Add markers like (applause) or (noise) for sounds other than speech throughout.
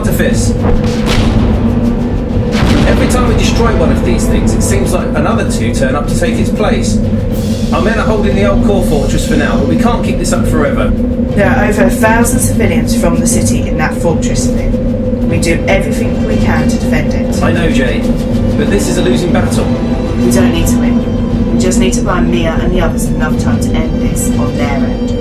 artifice. Every time we destroy one of these things, it seems like another two turn up to take its place. Our men are holding the old core fortress for now, but we can't keep this up forever. There are over a thousand civilians from the city in that fortress, Finn. We do everything we can to defend it. I know, Jade, but this is a losing battle. We don't need to win. We just need to buy Mia and the others enough time to end this on their end.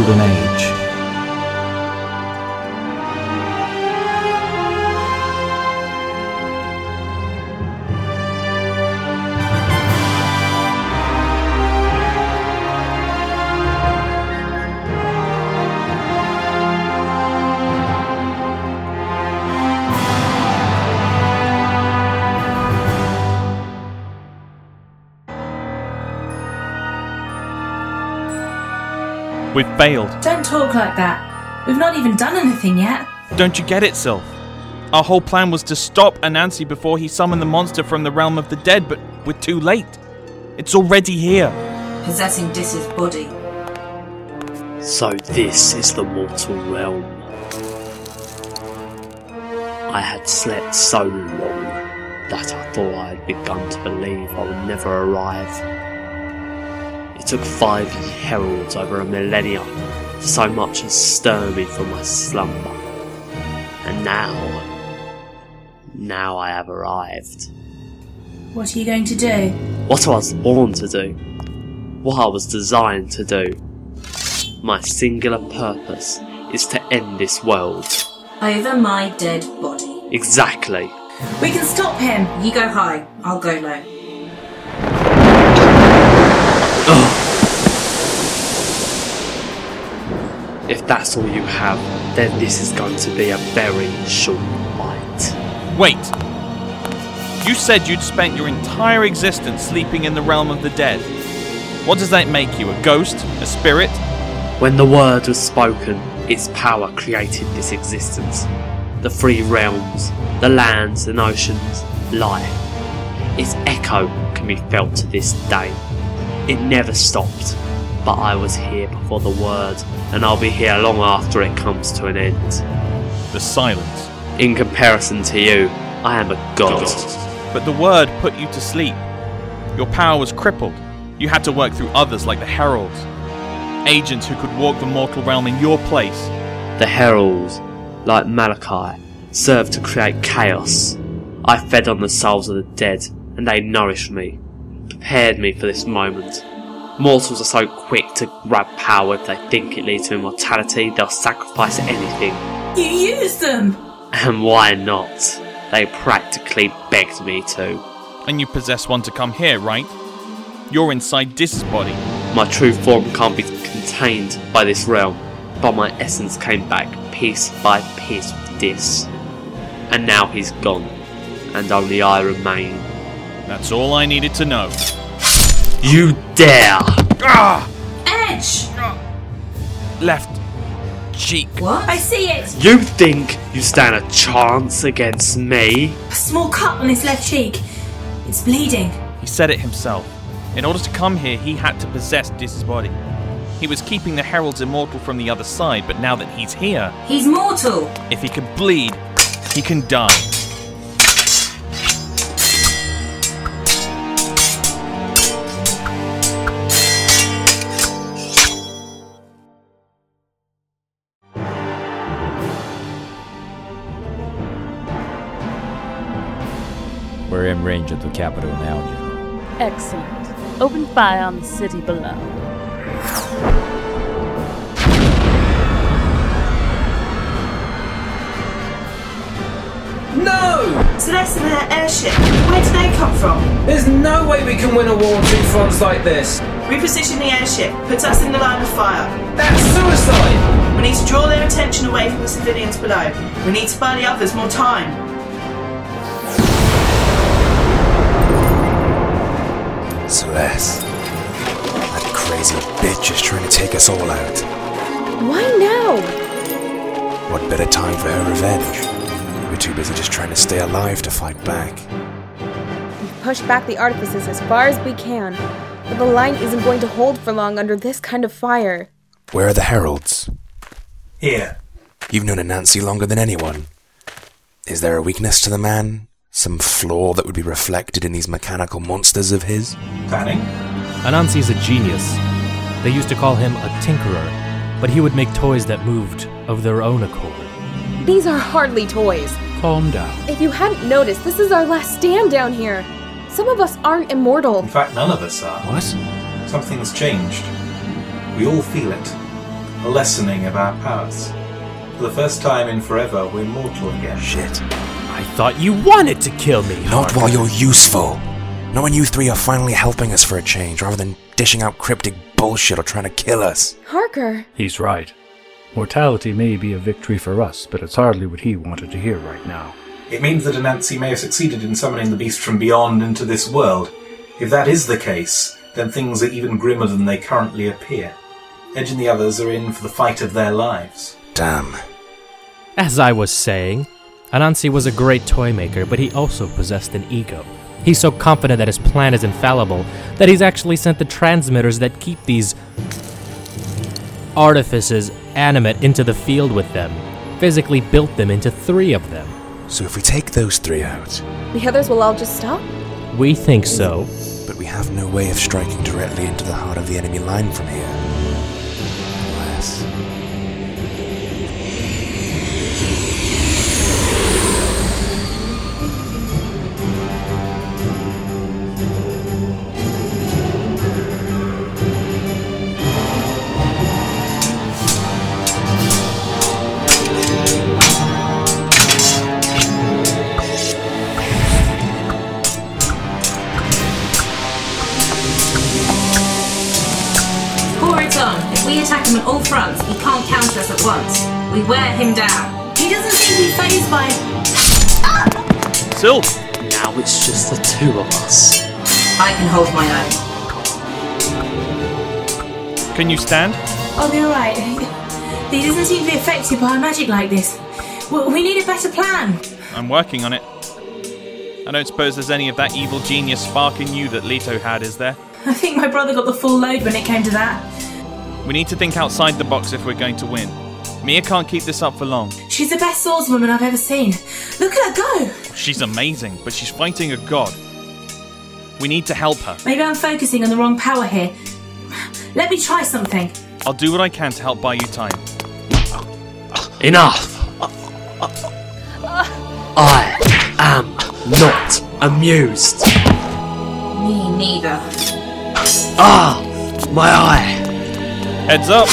Golden Age. Failed. Don't talk like that. We've not even done anything yet. Don't you get it, Sylph? Our whole plan was to stop Anansi before he summoned the monster from the realm of the dead, but we're too late. It's already here. Possessing Dis's body. So this is the mortal realm. I had slept so long that I thought I had begun to believe I would never arrive. It took five heralds over a millennia to so much as stir me from my slumber. And now, now I have arrived. What are you going to do? What I was born to do. What I was designed to do. My singular purpose is to end this world. Over my dead body. Exactly. We can stop him. You go high. I'll go low. If that's all you have, then this is going to be a very short fight. Wait! You said you'd spent your entire existence sleeping in the realm of the dead. What does that make you? A ghost? A spirit? When the word was spoken, its power created this existence. The three realms, the lands and oceans, life. Its echo can be felt to this day. It never stopped, but I was here before the word, and I'll be here long after it comes to an end. The silence. In comparison to you, I am a god. But the word put you to sleep. Your power was crippled. You had to work through others like the heralds. Agents who could walk the mortal realm in your place. The heralds, like Malachi, served to create chaos. I fed on the souls of the dead, and they nourished me, prepared me for this moment. Mortals are so quick to grab power if they think it leads to immortality, they'll sacrifice anything. You use them! And why not? They practically begged me to. And you possess one to come here, right? You're inside Dis's body. My true form can't be contained by this realm, but my essence came back piece by piece with Dis. And now he's gone, and only I remain. That's all I needed to know. You dare! Ah! Edge! Left cheek. What? I see it! You think you stand a chance against me? A small cut on his left cheek. It's bleeding. He said it himself. In order to come here, he had to possess Dis's body. He was keeping the heralds immortal from the other side, but now that he's here, He's mortal. if he can bleed, he can die. We're in range of the capital now, General. Excellent. Open fire on the city below. No! Celeste and her airship, where did they come from? There's no way we can win a war on two fronts like this. Reposition the airship, put us in the line of fire. That's suicide! We need to draw their attention away from the civilians below. We need to buy the others more time. Celeste. crazy bitch is trying to take us all out. Why now? What better time for her revenge? We're too busy just trying to stay alive to fight back. We've pushed back the artifices as far as we can, but the line isn't going to hold for long under this kind of fire. Where are the heralds? Here. You've known Anansi longer than anyone. Is there a weakness to the man? Some flaw that would be reflected in these mechanical monsters of his? Planning? Anansi's a genius. They used to call him a tinkerer, but he would make toys that moved of their own accord. These are hardly toys. Calm down. If you hadn't noticed, this is our last stand down here. Some of us aren't immortal. In fact, none of us are. What? Something's changed. We all feel it. A lessening of our powers. For the first time in forever, we're mortal again. Shit. I thought you wanted to kill me. Not while you're useful. Not when you three are finally helping us for a change, rather than dishing out cryptic bullshit or trying to kill us. Harker. He's right. Mortality may be a victory for us, but it's hardly what he wanted to hear right now. It means that Anansi may have succeeded in summoning the beast from beyond into this world. If that is the case, then things are even grimmer than they currently appear. Edge and the others are in for the fight of their lives. Damn. As I was saying, Anansi was a great toy maker, but he also possessed an ego. He's so confident that his plan is infallible that he's actually sent the transmitters that keep these artifices animate into the field with them, physically built them into three of them. So if we take those three out, The others will all just stop? We think so. but we have no way of striking directly into the heart of the enemy line from here. Unless. At once. We wear him down. He doesn't seem to be fazed by. Sylph! Now it's just the two of us. I can hold my own. Can you stand? I'll be alright. He doesn't seem to be affected by our magic like this. We we need a better plan. I'm working on it. I don't suppose there's any of that evil genius spark in you that Leto had, is there? I think my brother got the full load when it came to that. We need to think outside the box if we're going to win. Mia can't keep this up for long. She's the best swordswoman I've ever seen. Look at her go! She's amazing, but she's fighting a god. We need to help her. Maybe I'm focusing on the wrong power here. Let me try something. I'll do what I can to help buy you time. Enough! I am not amused. Me neither. Ah! My eye! Heads up!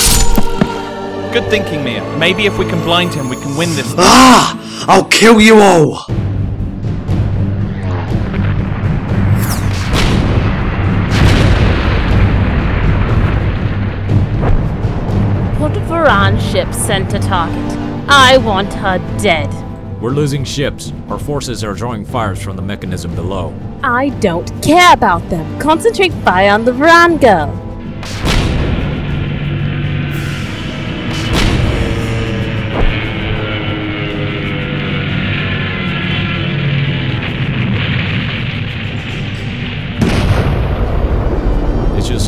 Good thinking, Mia. Maybe if we can blind him, we can win this. Ah! I'll kill you all! Put Varan ship sent to target. I want her dead. We're losing ships. Our forces are drawing fires from the mechanism below. I don't care about them. Concentrate fire on the Varan girl.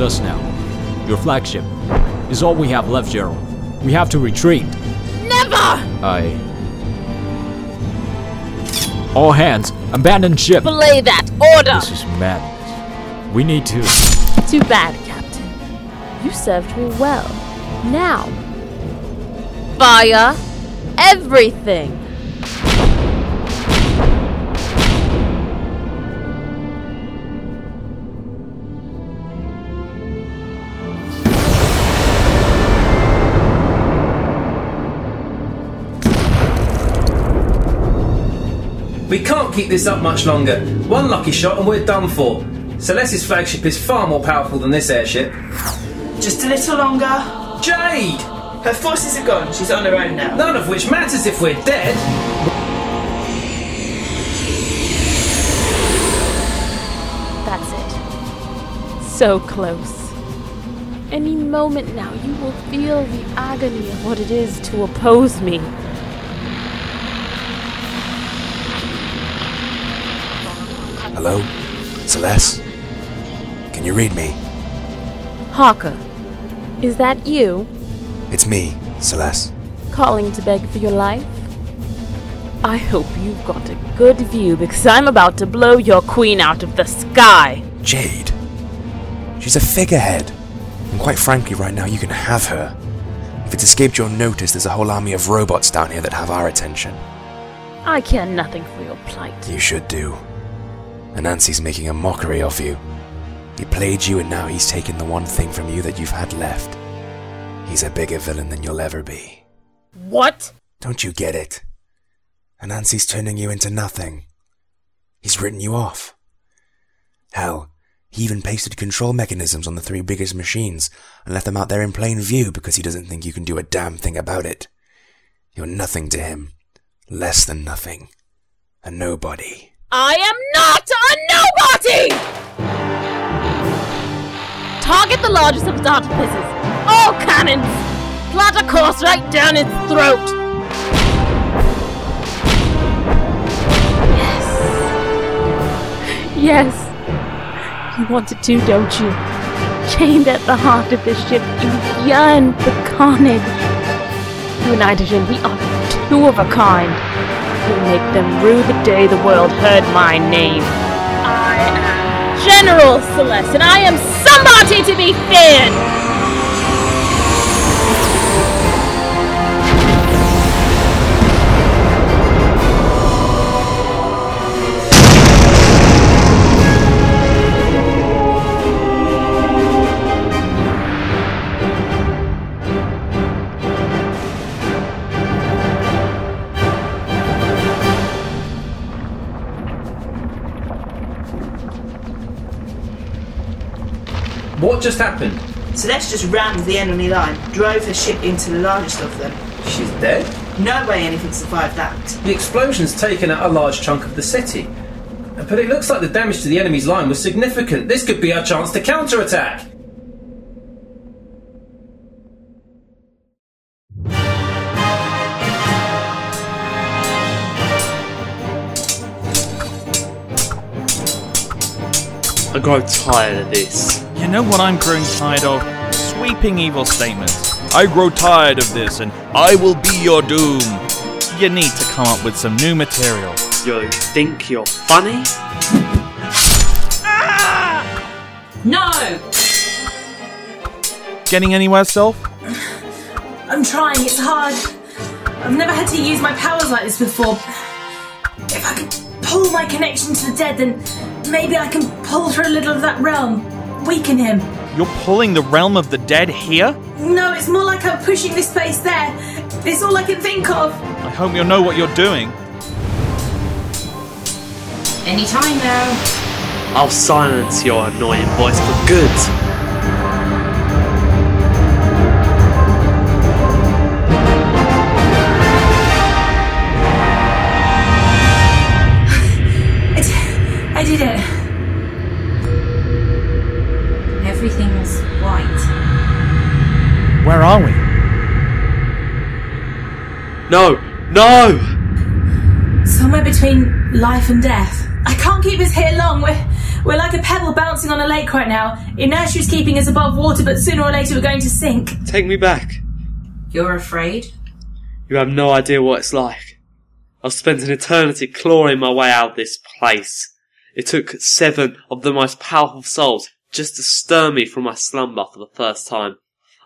Us now. Your flagship is all we have left, General. We have to retreat. Never! I. All hands, abandon ship. Belay that order! This is madness. We need to. Too bad, Captain. You served me well. Now, fire everything. We can't keep this up much longer. One lucky shot and we're done for. Celeste's flagship is far more powerful than this airship. Just a little longer. Jade! Her forces are gone. She's on her own now. None of which matters if we're dead. That's it. So close. Any moment now, you will feel the agony of what it is to oppose me. Hello? Celeste? Can you read me? Harker, is that you It's me, Celeste. calling to beg for your life? I hope you've got a good view because I'm about to blow your queen out of the sky. Jade. She's a figurehead. And quite frankly, right now, you can have her. If it's escaped your notice, there's a whole army of robots down here that have our attention. I care nothing for your plight. You should do. Anansi's making a mockery of you. He played you, and now he's taken the one thing from you that you've had left. He's a bigger villain than you'll ever be. What? Don't you get it? Anansi's turning you into nothing. He's written you off. Hell, he even pasted control mechanisms on the three biggest machines and left them out there in plain view because he doesn't think you can do a damn thing about it. You're nothing to him. Less than nothing. A nobody. I am not a nobody! Target the largest of its artifices. All cannons! Plot a course right down its throat! Yes. Yes. You wanted to, don't you? Chained at the heart of this ship, you yearn for carnage. You and I, Hydrogen, we are two of a kind. Make them rue the day the world heard my name. I am General Celeste, and I am somebody to be feared! What just happened? Celeste just rammed the enemy line, drove her ship into the largest of them. She's dead? No way anything survived that. The explosion's taken out a large chunk of the city. But it looks like the damage to the enemy's line was significant. This could be our chance to counterattack. I grow tired of this. You know what I'm growing tired of? Sweeping evil statements. I grow tired of this and I will be your doom. You need to come up with some new material. You think you're funny? No! Getting anywhere, Sylph? (sighs) I'm trying, it's hard. I've never had to use my powers like this before. If I can pull my connection to the dead, then maybe I can pull through a little of that realm, weaken him. You're pulling the realm of the dead here? No, it's more like I'm pushing this place there. It's all I can think of. I hope you know what you're doing. Any time now. I'll silence your annoying voice for good. No! No! Somewhere between life and death. I can't keep us here long. We're, we're like a pebble bouncing on a lake right now. Inertia is keeping us above water, but sooner or later we're going to sink. Take me back. You're afraid? You have no idea what it's like. I've spent an eternity clawing my way out of this place. It took seven of the most powerful souls just to stir me from my slumber for the first time.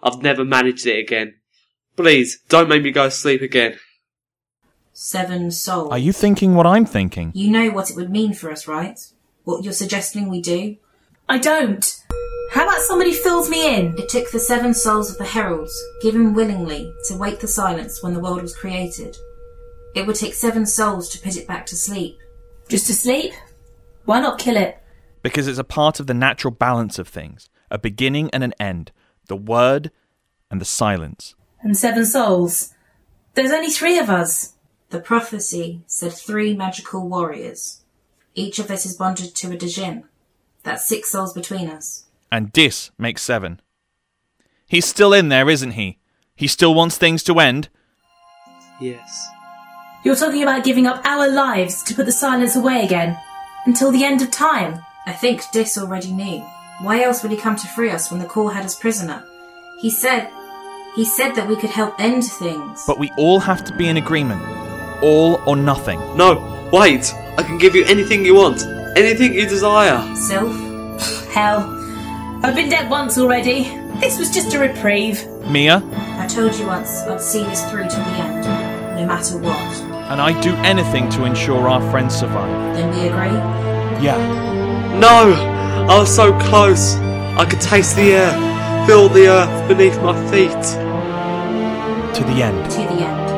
I've never managed it again. Please, don't make me go to sleep again. Seven souls. Are you thinking what I'm thinking? You know what it would mean for us, right? What you're suggesting we do? I don't. How about somebody fills me in? It took the seven souls of the heralds, given willingly, to wake the silence when the world was created. It would take seven souls to put it back to sleep. Just to sleep? Why not kill it? Because it's a part of the natural balance of things a beginning and an end, the word and the silence. And seven souls? There's only three of us. The prophecy said three magical warriors. Each of us is bonded to a Djinn. That's six souls between us. And Dis makes seven. He's still in there, isn't he? He still wants things to end? Yes. You're talking about giving up our lives to put the silence away again. Until the end of time. I think Dis already knew. Why else would he come to free us when the core had us prisoner? He said. He said that we could help end things. But we all have to be in agreement. All or nothing. No, wait! I can give you anything you want. Anything you desire. Sylph? Hell. I've been dead once already. This was just a reprieve. Mia? I told you once I'd see this through to the end, no matter what. And I'd do anything to ensure our friends survive. Then we agree? Yeah. No! I was so close. I could taste the air, feel the earth beneath my feet. To the end. To the end.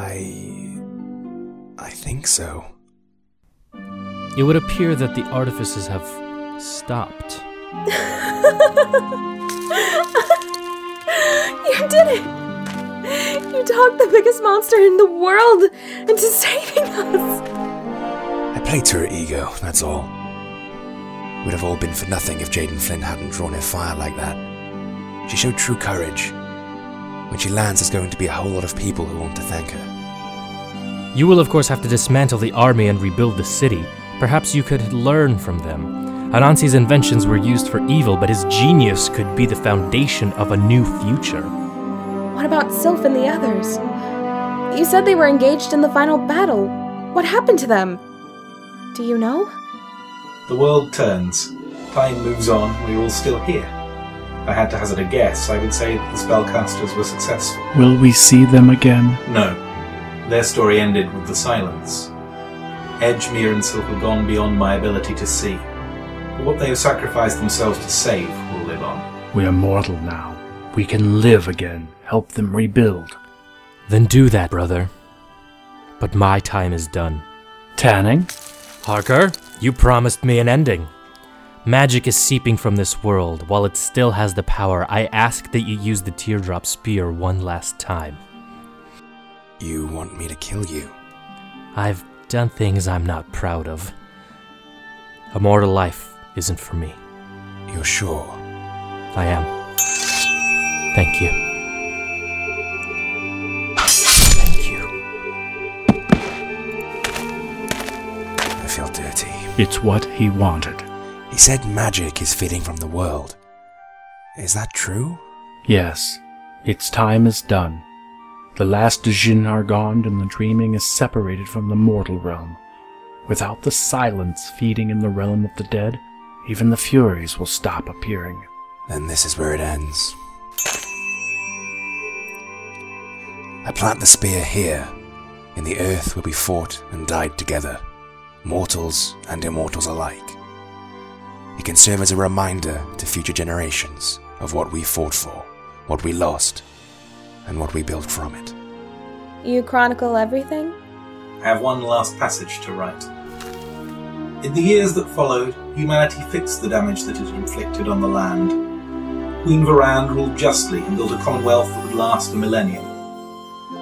I. I think so. It would appear that the artifices have stopped. (laughs) you did it! You talked the biggest monster in the world into saving us! I played to her ego, that's all. Would have all been for nothing if Jaden Flynn hadn't drawn her fire like that. She showed true courage. When she lands, there's going to be a whole lot of people who want to thank her. You will, of course, have to dismantle the army and rebuild the city. Perhaps you could learn from them. Anansi's inventions were used for evil, but his genius could be the foundation of a new future. What about Sylph and the others? You said they were engaged in the final battle. What happened to them? Do you know? The world turns. Time moves on. We're all still here. If I had to hazard a guess, I would say the spellcasters were successful. Will we see them again? No. Their story ended with the silence. Edgemere and Sylph have gone beyond my ability to see. But what they have sacrificed themselves to save will live on. We are mortal now. We can live again, help them rebuild. Then do that, brother. But my time is done. Tanning? Harker, you promised me an ending. Magic is seeping from this world. While it still has the power, I ask that you use the teardrop spear one last time. You want me to kill you? I've done things I'm not proud of. A mortal life isn't for me. You're sure? I am. Thank you. Thank you. I feel dirty. It's what he wanted. Said magic is fading from the world. Is that true? Yes, its time is done. The last Jinn are gone, and the dreaming is separated from the mortal realm. Without the silence feeding in the realm of the dead, even the Furies will stop appearing. Then this is where it ends. I plant the spear here, in the earth where we fought and died together, mortals and immortals alike. It can serve as a reminder to future generations of what we fought for, what we lost, and what we built from it. You chronicle everything? I have one last passage to write. In the years that followed, humanity fixed the damage that it had inflicted on the land. Queen Varand ruled justly and built a commonwealth that would last a millennium.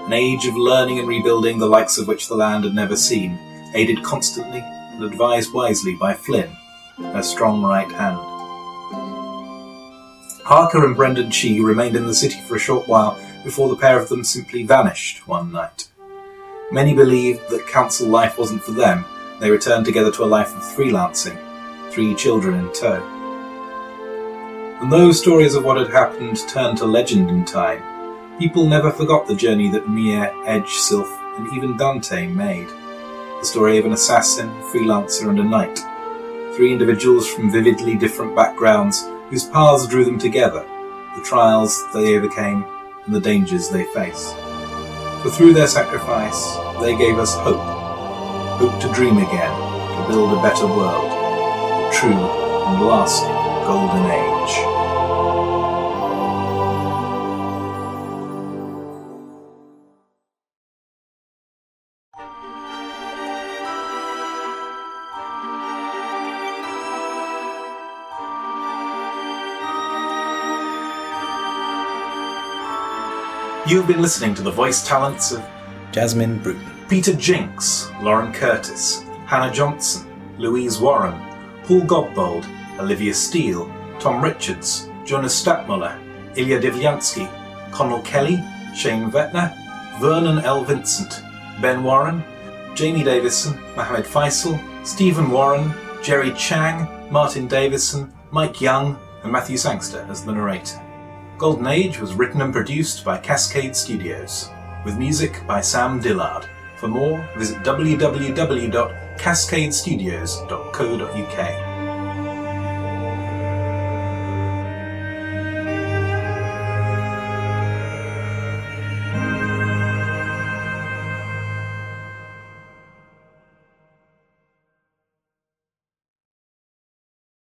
An age of learning and rebuilding, the likes of which the land had never seen, aided constantly and advised wisely by Flynn, her strong right hand. Harker and Brendan Chi remained in the city for a short while before the pair of them simply vanished one night. Many believed that council life wasn't for them. They returned together to a life of freelancing, three children in tow. And though stories of what had happened turned to legend in time, people never forgot the journey that Mia, Edge, Sylph, and even Dante made. The story of an assassin, freelancer, and a knight. Three individuals from vividly different backgrounds whose paths drew them together, the trials they overcame, and the dangers they faced. For through their sacrifice, they gave us hope. Hope to dream again, to build a better world. A true and lasting golden age. You've been listening to the voice talents of Jasmine Bruton, Peter Jinks, Lauren Curtis, Hannah Johnson, Louise Warren, Paul Godbold, Olivia Steele, Tom Richards, Jonas Stadtmuller, Ilya Divyansky, Connell Kelly, Shane Vetner, Vernon L. Vincent, Ben Warren, Jamie Davison, Mohammed Faisal, Stephen Warren, Jerry Chang, Martin Davison, Mike Young, and Matthew Sangster as the narrator. Golden Age was written and produced by Cascade Studios, with music by Sam Dillard. For more, visit www.cascadestudios.co.uk.